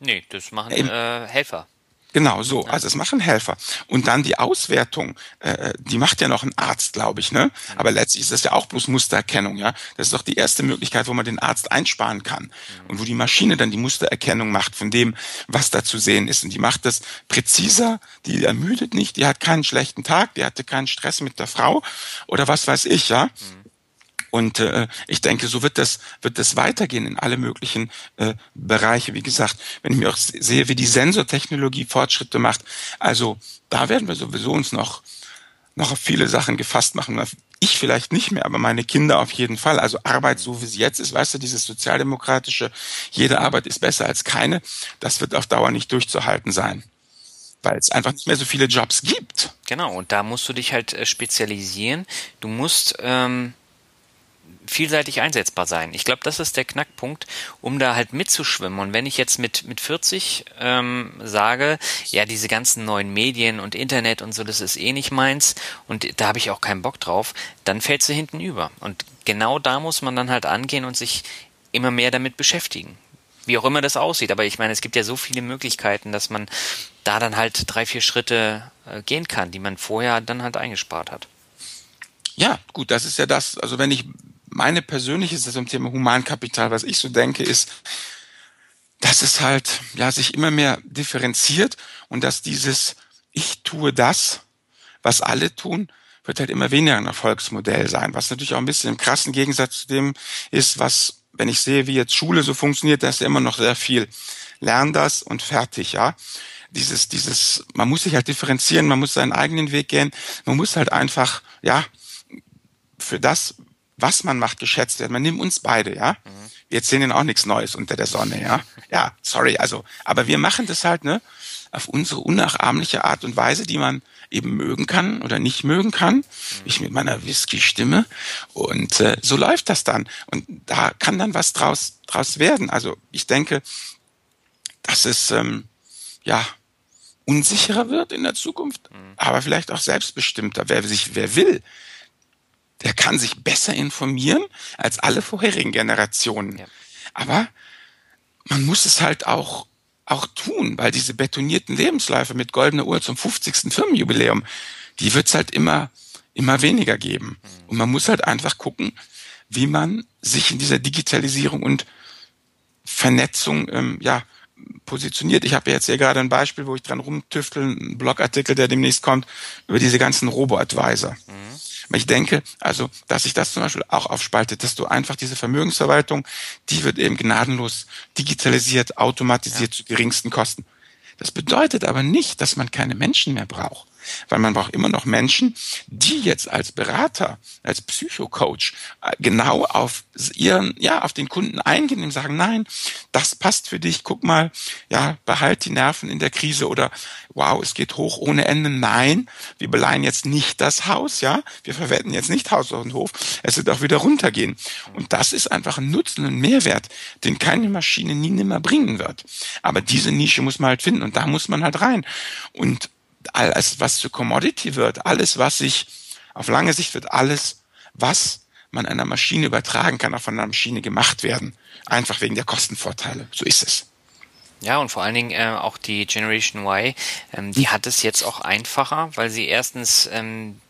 Nee, das machen äh, Helfer.
Genau, so. Also es machen Helfer. Und dann die Auswertung, äh, die macht ja noch ein Arzt, glaube ich, ne? Aber letztlich ist das ja auch bloß Mustererkennung, ja. Das ist doch die erste Möglichkeit, wo man den Arzt einsparen kann. Und wo die Maschine dann die Mustererkennung macht von dem, was da zu sehen ist. Und die macht das präziser, die ermüdet nicht, die hat keinen schlechten Tag, die hatte keinen Stress mit der Frau oder was weiß ich, ja. Und äh, ich denke, so wird das, wird das weitergehen in alle möglichen äh, Bereiche. Wie gesagt, wenn ich mir auch sehe, wie die Sensortechnologie Fortschritte macht, also da werden wir sowieso uns noch, noch auf viele Sachen gefasst machen. Ich vielleicht nicht mehr, aber meine Kinder auf jeden Fall. Also Arbeit, so wie sie jetzt ist, weißt du, dieses sozialdemokratische, jede Arbeit ist besser als keine, das wird auf Dauer nicht durchzuhalten sein weil es einfach nicht mehr so viele Jobs gibt.
Genau, und da musst du dich halt äh, spezialisieren. Du musst ähm, vielseitig einsetzbar sein. Ich glaube, das ist der Knackpunkt, um da halt mitzuschwimmen. Und wenn ich jetzt mit, mit 40 ähm, sage, ja, diese ganzen neuen Medien und Internet und so, das ist eh nicht meins und da habe ich auch keinen Bock drauf, dann fällst du hinten über. Und genau da muss man dann halt angehen und sich immer mehr damit beschäftigen. Wie auch immer das aussieht. Aber ich meine, es gibt ja so viele Möglichkeiten, dass man da dann halt drei, vier Schritte äh, gehen kann, die man vorher dann halt eingespart hat.
Ja, gut, das ist ja das. Also wenn ich meine persönliche Sicht zum Thema Humankapital, was ich so denke, ist, dass es halt ja sich immer mehr differenziert und dass dieses ich tue das, was alle tun, wird halt immer weniger ein Erfolgsmodell sein, was natürlich auch ein bisschen im krassen Gegensatz zu dem ist, was, wenn ich sehe, wie jetzt Schule so funktioniert, da ist ja immer noch sehr viel. Lern das und fertig, ja. Dieses, dieses, man muss sich halt differenzieren, man muss seinen eigenen Weg gehen, man muss halt einfach, ja, für das, was man macht, geschätzt werden. Man nimmt uns beide, ja. Mhm. Wir erzählen ihnen auch nichts Neues unter der Sonne, ja. Ja, sorry, also, aber wir machen das halt, ne, auf unsere unnachahmliche Art und Weise, die man eben mögen kann oder nicht mögen kann. Mhm. Ich mit meiner Whisky-Stimme. Und äh, so läuft das dann. Und da kann dann was draus, draus werden. Also ich denke, das ist, ähm, ja, unsicherer wird in der Zukunft, mhm. aber vielleicht auch selbstbestimmter. Wer sich, wer will, der kann sich besser informieren als alle vorherigen Generationen. Ja. Aber man muss es halt auch auch tun, weil diese betonierten Lebensläufe mit goldener Uhr zum 50. Firmenjubiläum, die wird's halt immer immer weniger geben. Mhm. Und man muss halt einfach gucken, wie man sich in dieser Digitalisierung und Vernetzung ähm, ja positioniert. Ich habe jetzt hier gerade ein Beispiel, wo ich dran rumtüftel, einen Blogartikel, der demnächst kommt, über diese ganzen Robo-Advisor. Mhm. Ich denke, also, dass sich das zum Beispiel auch aufspaltet, dass du einfach diese Vermögensverwaltung, die wird eben gnadenlos digitalisiert, automatisiert ja. zu geringsten Kosten. Das bedeutet aber nicht, dass man keine Menschen mehr braucht weil man braucht immer noch Menschen, die jetzt als Berater, als Psychocoach äh, genau auf ihren, ja, auf den Kunden eingehen und sagen, nein, das passt für dich, guck mal, ja, behalt die Nerven in der Krise oder wow, es geht hoch ohne Ende. Nein, wir beleihen jetzt nicht das Haus, ja, wir verwenden jetzt nicht Haus und Hof, es wird auch wieder runtergehen. Und das ist einfach ein Nutzen und Mehrwert, den keine Maschine nie nimmer bringen wird. Aber diese Nische muss man halt finden und da muss man halt rein. Und alles, was zu Commodity wird, alles, was sich auf lange Sicht wird, alles, was man einer Maschine übertragen kann, auch von einer Maschine gemacht werden. Einfach wegen der Kostenvorteile. So ist es.
Ja, und vor allen Dingen äh, auch die Generation Y, ähm, die hm. hat es jetzt auch einfacher, weil sie erstens ähm,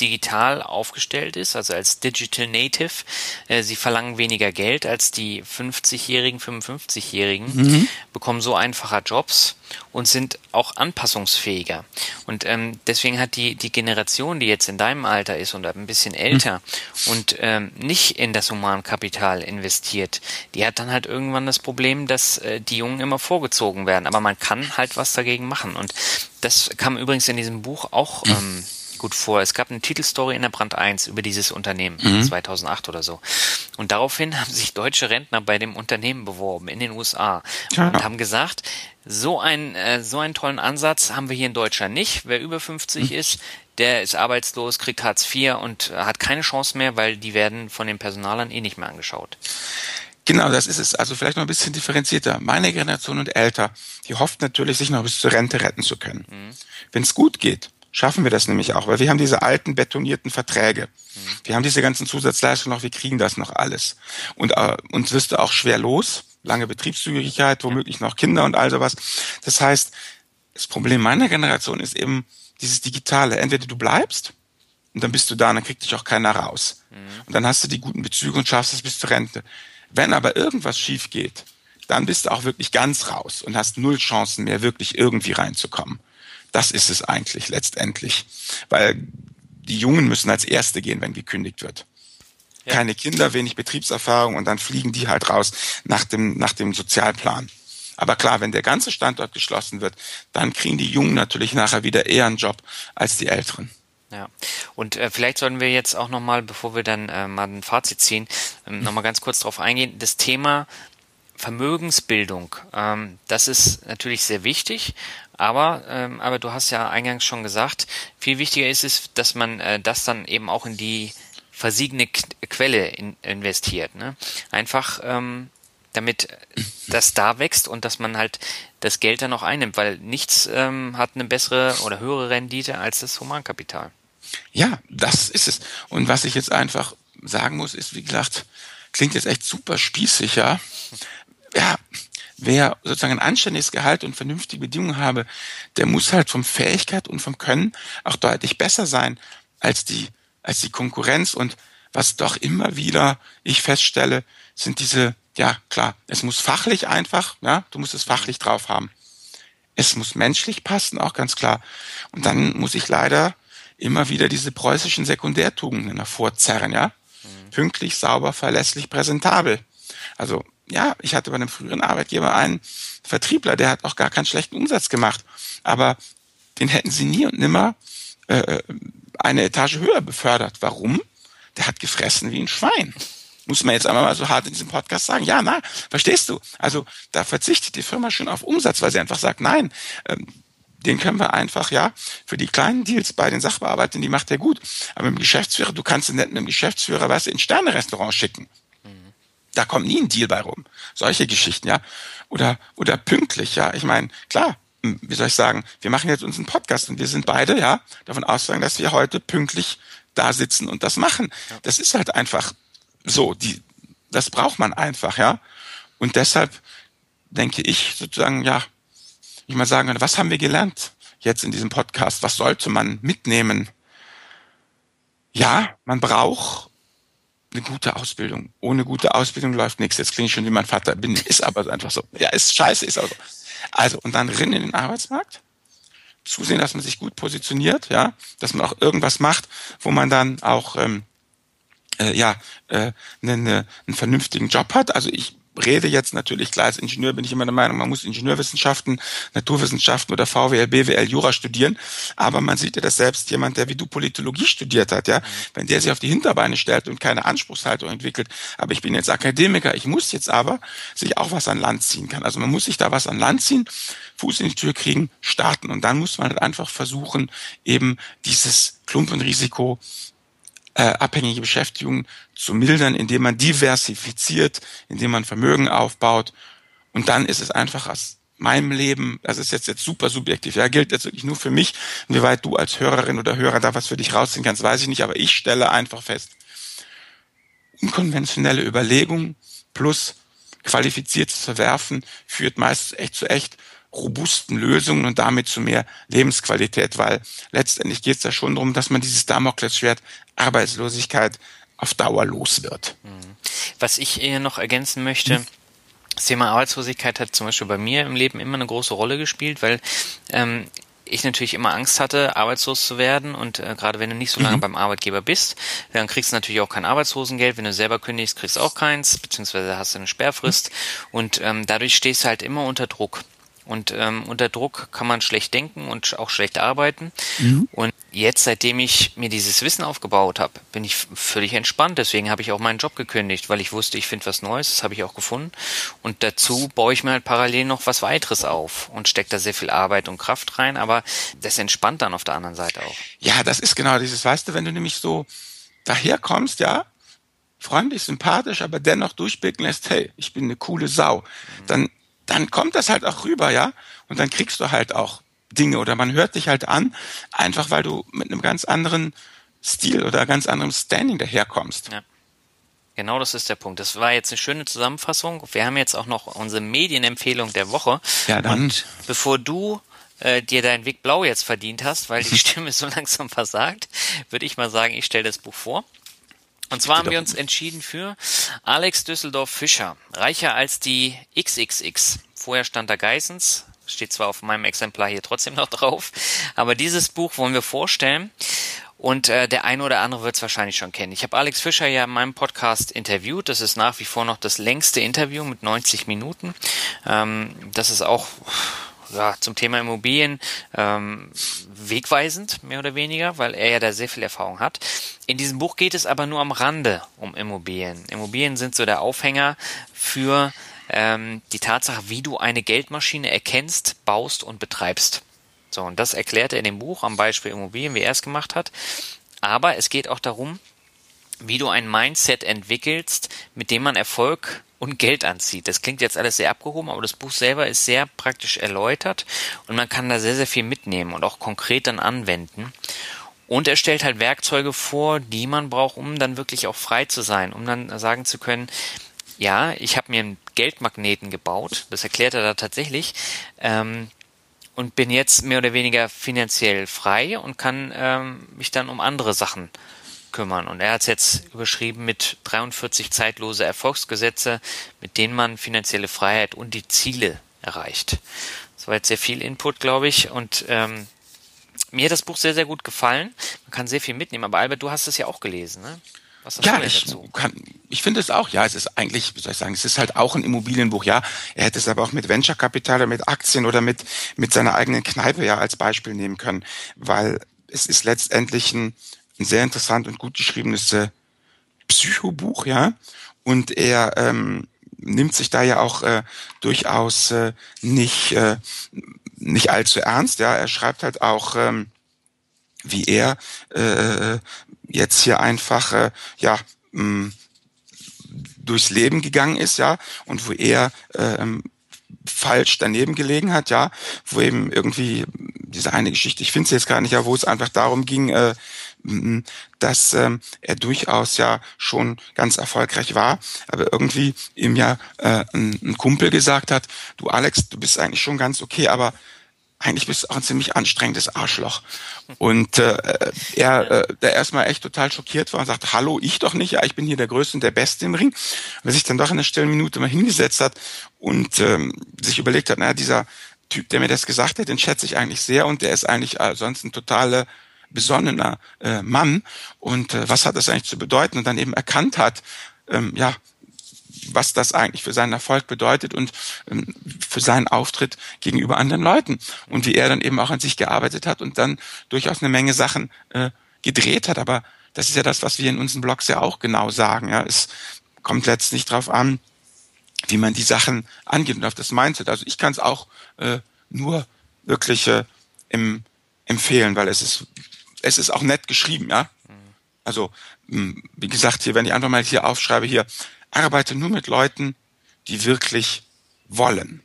digital aufgestellt ist, also als Digital Native. Äh, sie verlangen weniger Geld als die 50-Jährigen, 55-Jährigen, mhm. bekommen so einfacher Jobs und sind auch anpassungsfähiger. Und ähm, deswegen hat die, die Generation, die jetzt in deinem Alter ist und ein bisschen älter mhm. und ähm, nicht in das Humankapital investiert, die hat dann halt irgendwann das Problem, dass äh, die Jungen immer vorgezogen werden. Aber man kann halt was dagegen machen. Und das kam übrigens in diesem Buch auch mhm. ähm, gut vor. Es gab eine Titelstory in der Brand 1 über dieses Unternehmen, mhm. 2008 oder so. Und daraufhin haben sich deutsche Rentner bei dem Unternehmen beworben in den USA ja. und haben gesagt, so ein äh, so einen tollen Ansatz haben wir hier in Deutschland nicht. Wer über 50 mhm. ist, der ist arbeitslos, kriegt Hartz IV und hat keine Chance mehr, weil die werden von den Personalern eh nicht mehr angeschaut.
Genau, das ist es. Also vielleicht noch ein bisschen differenzierter. Meine Generation und älter, die hofft natürlich, sich noch bis zur Rente retten zu können. Mhm. Wenn es gut geht, schaffen wir das nämlich auch, weil wir haben diese alten betonierten Verträge. Mhm. Wir haben diese ganzen Zusatzleistungen noch, wir kriegen das noch alles. Und äh, uns wirst du auch schwer los, lange Betriebszügigkeit, womöglich noch Kinder und all sowas. Das heißt, das Problem meiner Generation ist eben dieses Digitale. Entweder du bleibst und dann bist du da und dann kriegt dich auch keiner raus. Mhm. Und dann hast du die guten Bezüge und schaffst es bis zur Rente. Wenn aber irgendwas schief geht, dann bist du auch wirklich ganz raus und hast null Chancen mehr, wirklich irgendwie reinzukommen. Das ist es eigentlich letztendlich. Weil die Jungen müssen als Erste gehen, wenn gekündigt wird. Ja. Keine Kinder, wenig Betriebserfahrung und dann fliegen die halt raus nach dem, nach dem Sozialplan. Aber klar, wenn der ganze Standort geschlossen wird, dann kriegen die Jungen natürlich nachher wieder eher einen Job als die Älteren.
Ja, und äh, vielleicht sollten wir jetzt auch nochmal, bevor wir dann äh, mal ein Fazit ziehen, ähm, nochmal ganz kurz darauf eingehen. Das Thema Vermögensbildung, ähm, das ist natürlich sehr wichtig, aber, ähm, aber du hast ja eingangs schon gesagt, viel wichtiger ist es, dass man äh, das dann eben auch in die versiegene Quelle in, investiert. Ne? Einfach ähm, damit das da wächst und dass man halt das Geld dann auch einnimmt, weil nichts ähm, hat eine bessere oder höhere Rendite als das Humankapital.
Ja, das ist es. Und was ich jetzt einfach sagen muss, ist, wie gesagt, klingt jetzt echt super spießig, ja ja, wer sozusagen ein anständiges Gehalt und vernünftige Bedingungen habe, der muss halt vom Fähigkeit und vom Können auch deutlich besser sein als die, als die Konkurrenz. Und was doch immer wieder ich feststelle, sind diese, ja klar, es muss fachlich einfach, ja, du musst es fachlich drauf haben. Es muss menschlich passen, auch ganz klar. Und dann muss ich leider immer wieder diese preußischen Sekundärtugenden hervorzerren, ja. Mhm. Pünktlich, sauber, verlässlich, präsentabel. Also ja, ich hatte bei einem früheren Arbeitgeber einen Vertriebler, der hat auch gar keinen schlechten Umsatz gemacht, aber den hätten sie nie und nimmer äh, eine Etage höher befördert. Warum? Der hat gefressen wie ein Schwein. Muss man jetzt einmal mal so hart in diesem Podcast sagen. Ja, na, verstehst du? Also da verzichtet die Firma schon auf Umsatz, weil sie einfach sagt, nein, ähm, den können wir einfach, ja, für die kleinen Deals bei den Sachbearbeitern, die macht er gut. Aber mit dem Geschäftsführer, du kannst ihn nicht mit dem Geschäftsführer, weißt du, in Sterne-Restaurant schicken da kommt nie ein Deal bei rum. Solche Geschichten, ja. Oder, oder pünktlich, ja. Ich meine, klar, wie soll ich sagen, wir machen jetzt unseren Podcast und wir sind beide, ja, davon ausgegangen, dass wir heute pünktlich da sitzen und das machen. Das ist halt einfach so, die, das braucht man einfach, ja. Und deshalb denke ich sozusagen, ja, ich mal sagen, was haben wir gelernt jetzt in diesem Podcast? Was sollte man mitnehmen? Ja, man braucht eine gute Ausbildung. Ohne gute Ausbildung läuft nichts. Jetzt klinge ich schon wie mein Vater. Bin, ist aber einfach so. Ja, ist scheiße, ist aber so. Also, und dann rein in den Arbeitsmarkt. Zusehen, dass man sich gut positioniert, ja, dass man auch irgendwas macht, wo man dann auch ähm, äh, ja äh, einen, ne, einen vernünftigen Job hat. Also ich rede jetzt natürlich, klar, als Ingenieur bin ich immer der Meinung, man muss Ingenieurwissenschaften, Naturwissenschaften oder VWL, BWL, Jura studieren. Aber man sieht ja, dass selbst jemand, der wie du Politologie studiert hat, ja, wenn der sich auf die Hinterbeine stellt und keine Anspruchshaltung entwickelt, aber ich bin jetzt Akademiker, ich muss jetzt aber sich auch was an Land ziehen kann. Also man muss sich da was an Land ziehen, Fuß in die Tür kriegen, starten. Und dann muss man halt einfach versuchen, eben dieses Klumpenrisiko äh, abhängige Beschäftigung zu mildern, indem man diversifiziert, indem man Vermögen aufbaut. Und dann ist es einfach aus meinem Leben, das ist jetzt, jetzt super subjektiv, ja, gilt jetzt wirklich nur für mich. Inwieweit du als Hörerin oder Hörer da was für dich rausziehen kannst, weiß ich nicht, aber ich stelle einfach fest, unkonventionelle Überlegungen plus qualifiziertes Verwerfen führt meist echt zu echt robusten Lösungen und damit zu mehr Lebensqualität, weil letztendlich geht es ja schon darum, dass man dieses Damoklesschwert Arbeitslosigkeit auf Dauer los wird. Mhm.
Was ich hier noch ergänzen möchte, das Thema Arbeitslosigkeit hat zum Beispiel bei mir im Leben immer eine große Rolle gespielt, weil ähm, ich natürlich immer Angst hatte, arbeitslos zu werden und äh, gerade wenn du nicht so lange mhm. beim Arbeitgeber bist, dann kriegst du natürlich auch kein Arbeitslosengeld. Wenn du selber kündigst, kriegst du auch keins, beziehungsweise hast du eine Sperrfrist mhm. und ähm, dadurch stehst du halt immer unter Druck. Und ähm, unter Druck kann man schlecht denken und auch schlecht arbeiten. Mhm. Und jetzt, seitdem ich mir dieses Wissen aufgebaut habe, bin ich völlig entspannt. Deswegen habe ich auch meinen Job gekündigt, weil ich wusste, ich finde was Neues. Das habe ich auch gefunden. Und dazu baue ich mir halt parallel noch was weiteres auf und stecke da sehr viel Arbeit und Kraft rein. Aber das entspannt dann auf der anderen Seite auch.
Ja, das ist genau dieses, weißt du, wenn du nämlich so daherkommst, ja, freundlich, sympathisch, aber dennoch durchblicken lässt, hey, ich bin eine coole Sau, dann dann kommt das halt auch rüber, ja. Und dann kriegst du halt auch Dinge oder man hört dich halt an, einfach weil du mit einem ganz anderen Stil oder ganz anderem Standing daherkommst. Ja.
Genau das ist der Punkt. Das war jetzt eine schöne Zusammenfassung. Wir haben jetzt auch noch unsere Medienempfehlung der Woche.
Ja, dann.
Und bevor du äh, dir deinen Weg blau jetzt verdient hast, weil die Stimme so langsam versagt, würde ich mal sagen, ich stelle das Buch vor. Und zwar haben wir uns entschieden für Alex Düsseldorf Fischer, reicher als die XXX. Vorher stand da Geissens, steht zwar auf meinem Exemplar hier trotzdem noch drauf, aber dieses Buch wollen wir vorstellen. Und äh, der eine oder andere wird es wahrscheinlich schon kennen. Ich habe Alex Fischer ja in meinem Podcast interviewt. Das ist nach wie vor noch das längste Interview mit 90 Minuten. Ähm, das ist auch ja, zum Thema Immobilien ähm, wegweisend, mehr oder weniger, weil er ja da sehr viel Erfahrung hat. In diesem Buch geht es aber nur am Rande um Immobilien. Immobilien sind so der Aufhänger für ähm, die Tatsache, wie du eine Geldmaschine erkennst, baust und betreibst. So, und das erklärt er in dem Buch am Beispiel Immobilien, wie er es gemacht hat. Aber es geht auch darum, wie du ein Mindset entwickelst, mit dem man Erfolg und Geld anzieht. Das klingt jetzt alles sehr abgehoben, aber das Buch selber ist sehr praktisch erläutert und man kann da sehr, sehr viel mitnehmen und auch konkret dann anwenden. Und er stellt halt Werkzeuge vor, die man braucht, um dann wirklich auch frei zu sein, um dann sagen zu können, ja, ich habe mir einen Geldmagneten gebaut, das erklärt er da tatsächlich, ähm, und bin jetzt mehr oder weniger finanziell frei und kann ähm, mich dann um andere Sachen kümmern. Und er hat es jetzt überschrieben mit 43 zeitlose Erfolgsgesetze, mit denen man finanzielle Freiheit und die Ziele erreicht. Das war jetzt sehr viel Input, glaube ich. Und ähm, mir hat das Buch sehr, sehr gut gefallen. Man kann sehr viel mitnehmen. Aber Albert, du hast es ja auch gelesen, ne?
Was ja, ich, kann, ich finde es auch, ja, es ist eigentlich, wie soll ich sagen, es ist halt auch ein Immobilienbuch, ja. Er hätte es aber auch mit Venture-Kapital oder mit Aktien oder mit, mit seiner eigenen Kneipe ja als Beispiel nehmen können, weil es ist letztendlich ein, ein sehr interessant und gut geschriebenes äh, Psychobuch, ja. Und er ähm, nimmt sich da ja auch äh, durchaus äh, nicht äh, nicht allzu ernst, ja. Er schreibt halt auch ähm, wie er äh, jetzt hier einfach äh, ja mh, durchs Leben gegangen ist, ja, und wo er äh, falsch daneben gelegen hat, ja, wo eben irgendwie diese eine Geschichte, ich finde es jetzt gar nicht, ja, wo es einfach darum ging, äh, dass ähm, er durchaus ja schon ganz erfolgreich war, aber irgendwie ihm ja äh, ein, ein Kumpel gesagt hat, du Alex, du bist eigentlich schon ganz okay, aber eigentlich bist du auch ein ziemlich anstrengendes Arschloch. Und äh, er, äh, der erstmal echt total schockiert war und sagt, hallo, ich doch nicht, ja, ich bin hier der Größte und der Beste im Ring. Und sich dann doch in der stillen Minute mal hingesetzt hat und ähm, sich überlegt hat, naja, dieser Typ, der mir das gesagt hat, den schätze ich eigentlich sehr und der ist eigentlich äh, sonst ein totaler besonnener äh, Mann. Und äh, was hat das eigentlich zu bedeuten? Und dann eben erkannt hat, ähm, ja, was das eigentlich für seinen Erfolg bedeutet und ähm, für seinen Auftritt gegenüber anderen Leuten und wie er dann eben auch an sich gearbeitet hat und dann durchaus eine Menge Sachen äh, gedreht hat. Aber das ist ja das, was wir in unseren Blogs ja auch genau sagen. Ja, es kommt letztlich darauf an, wie man die Sachen angeht und auf das Mindset. Also ich kann es auch äh, nur wirklich äh, im, empfehlen, weil es ist es ist auch nett geschrieben, ja. Also wie gesagt, hier, wenn ich einfach mal hier aufschreibe, hier arbeite nur mit Leuten, die wirklich wollen.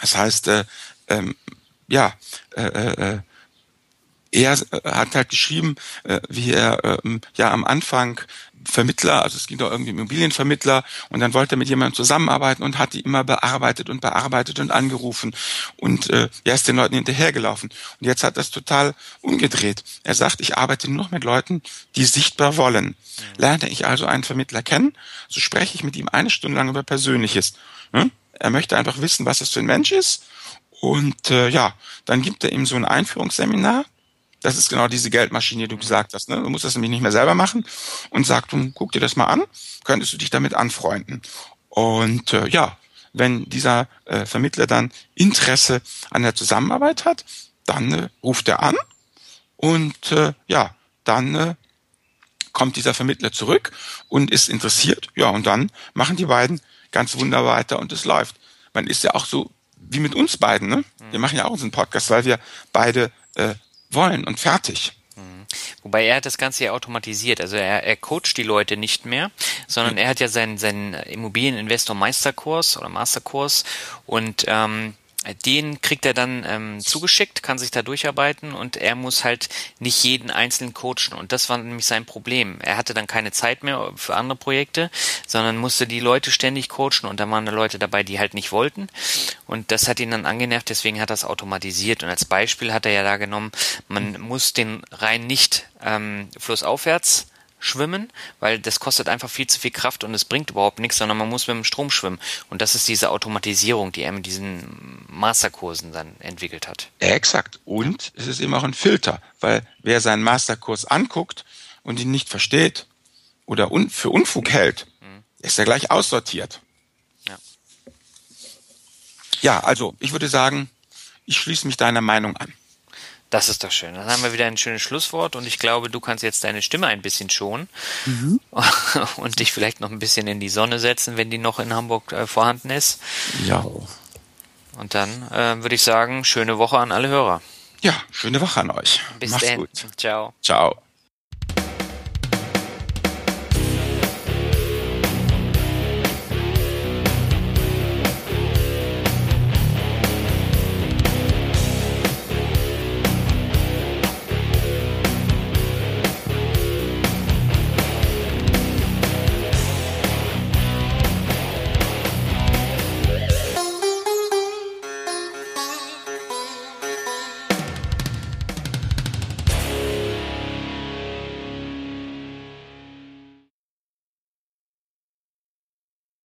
Das heißt, äh, ähm, ja, äh, äh, er hat halt geschrieben, äh, wie er äh, ja am Anfang Vermittler, also es ging doch irgendwie Immobilienvermittler und dann wollte er mit jemandem zusammenarbeiten und hat die immer bearbeitet und bearbeitet und angerufen und äh, er ist den Leuten hinterhergelaufen und jetzt hat das total umgedreht. Er sagt, ich arbeite nur noch mit Leuten, die sichtbar wollen. Lerne ich also einen Vermittler kennen, so spreche ich mit ihm eine Stunde lang über Persönliches. Hm? Er möchte einfach wissen, was es für ein Mensch ist und äh, ja, dann gibt er ihm so ein Einführungsseminar das ist genau diese Geldmaschine, die du gesagt hast. Ne? Du musst das nämlich nicht mehr selber machen und sagt, du, guck dir das mal an, könntest du dich damit anfreunden. Und äh, ja, wenn dieser äh, Vermittler dann Interesse an der Zusammenarbeit hat, dann äh, ruft er an und äh, ja, dann äh, kommt dieser Vermittler zurück und ist interessiert. Ja, und dann machen die beiden ganz wunderbar weiter und es läuft. Man ist ja auch so wie mit uns beiden. Ne? Wir machen ja auch unseren Podcast, weil wir beide äh, wollen und fertig.
Mhm. Wobei er hat das Ganze ja automatisiert. Also er, er coacht die Leute nicht mehr, sondern er hat ja seinen, seinen Immobilieninvestor Meisterkurs oder Masterkurs und ähm, den kriegt er dann ähm, zugeschickt, kann sich da durcharbeiten und er muss halt nicht jeden einzelnen coachen. Und das war nämlich sein Problem. Er hatte dann keine Zeit mehr für andere Projekte, sondern musste die Leute ständig coachen und da waren da Leute dabei, die halt nicht wollten. Und das hat ihn dann angenervt, deswegen hat er es automatisiert. Und als Beispiel hat er ja da genommen, man muss den Rhein nicht ähm, flussaufwärts schwimmen, weil das kostet einfach viel zu viel Kraft und es bringt überhaupt nichts, sondern man muss mit dem Strom schwimmen. Und das ist diese Automatisierung, die er mit diesen Masterkursen dann entwickelt hat.
Exakt. Und es ist eben auch ein Filter, weil wer seinen Masterkurs anguckt und ihn nicht versteht oder un für Unfug hält, mhm. ist er gleich aussortiert. Ja. ja, also ich würde sagen, ich schließe mich deiner Meinung an.
Das ist doch schön. Dann haben wir wieder ein schönes Schlusswort und ich glaube, du kannst jetzt deine Stimme ein bisschen schonen mhm. und dich vielleicht noch ein bisschen in die Sonne setzen, wenn die noch in Hamburg äh, vorhanden ist.
Ja.
Und dann äh, würde ich sagen, schöne Woche an alle Hörer.
Ja, schöne Woche an euch.
Bis dann. Ciao.
Ciao.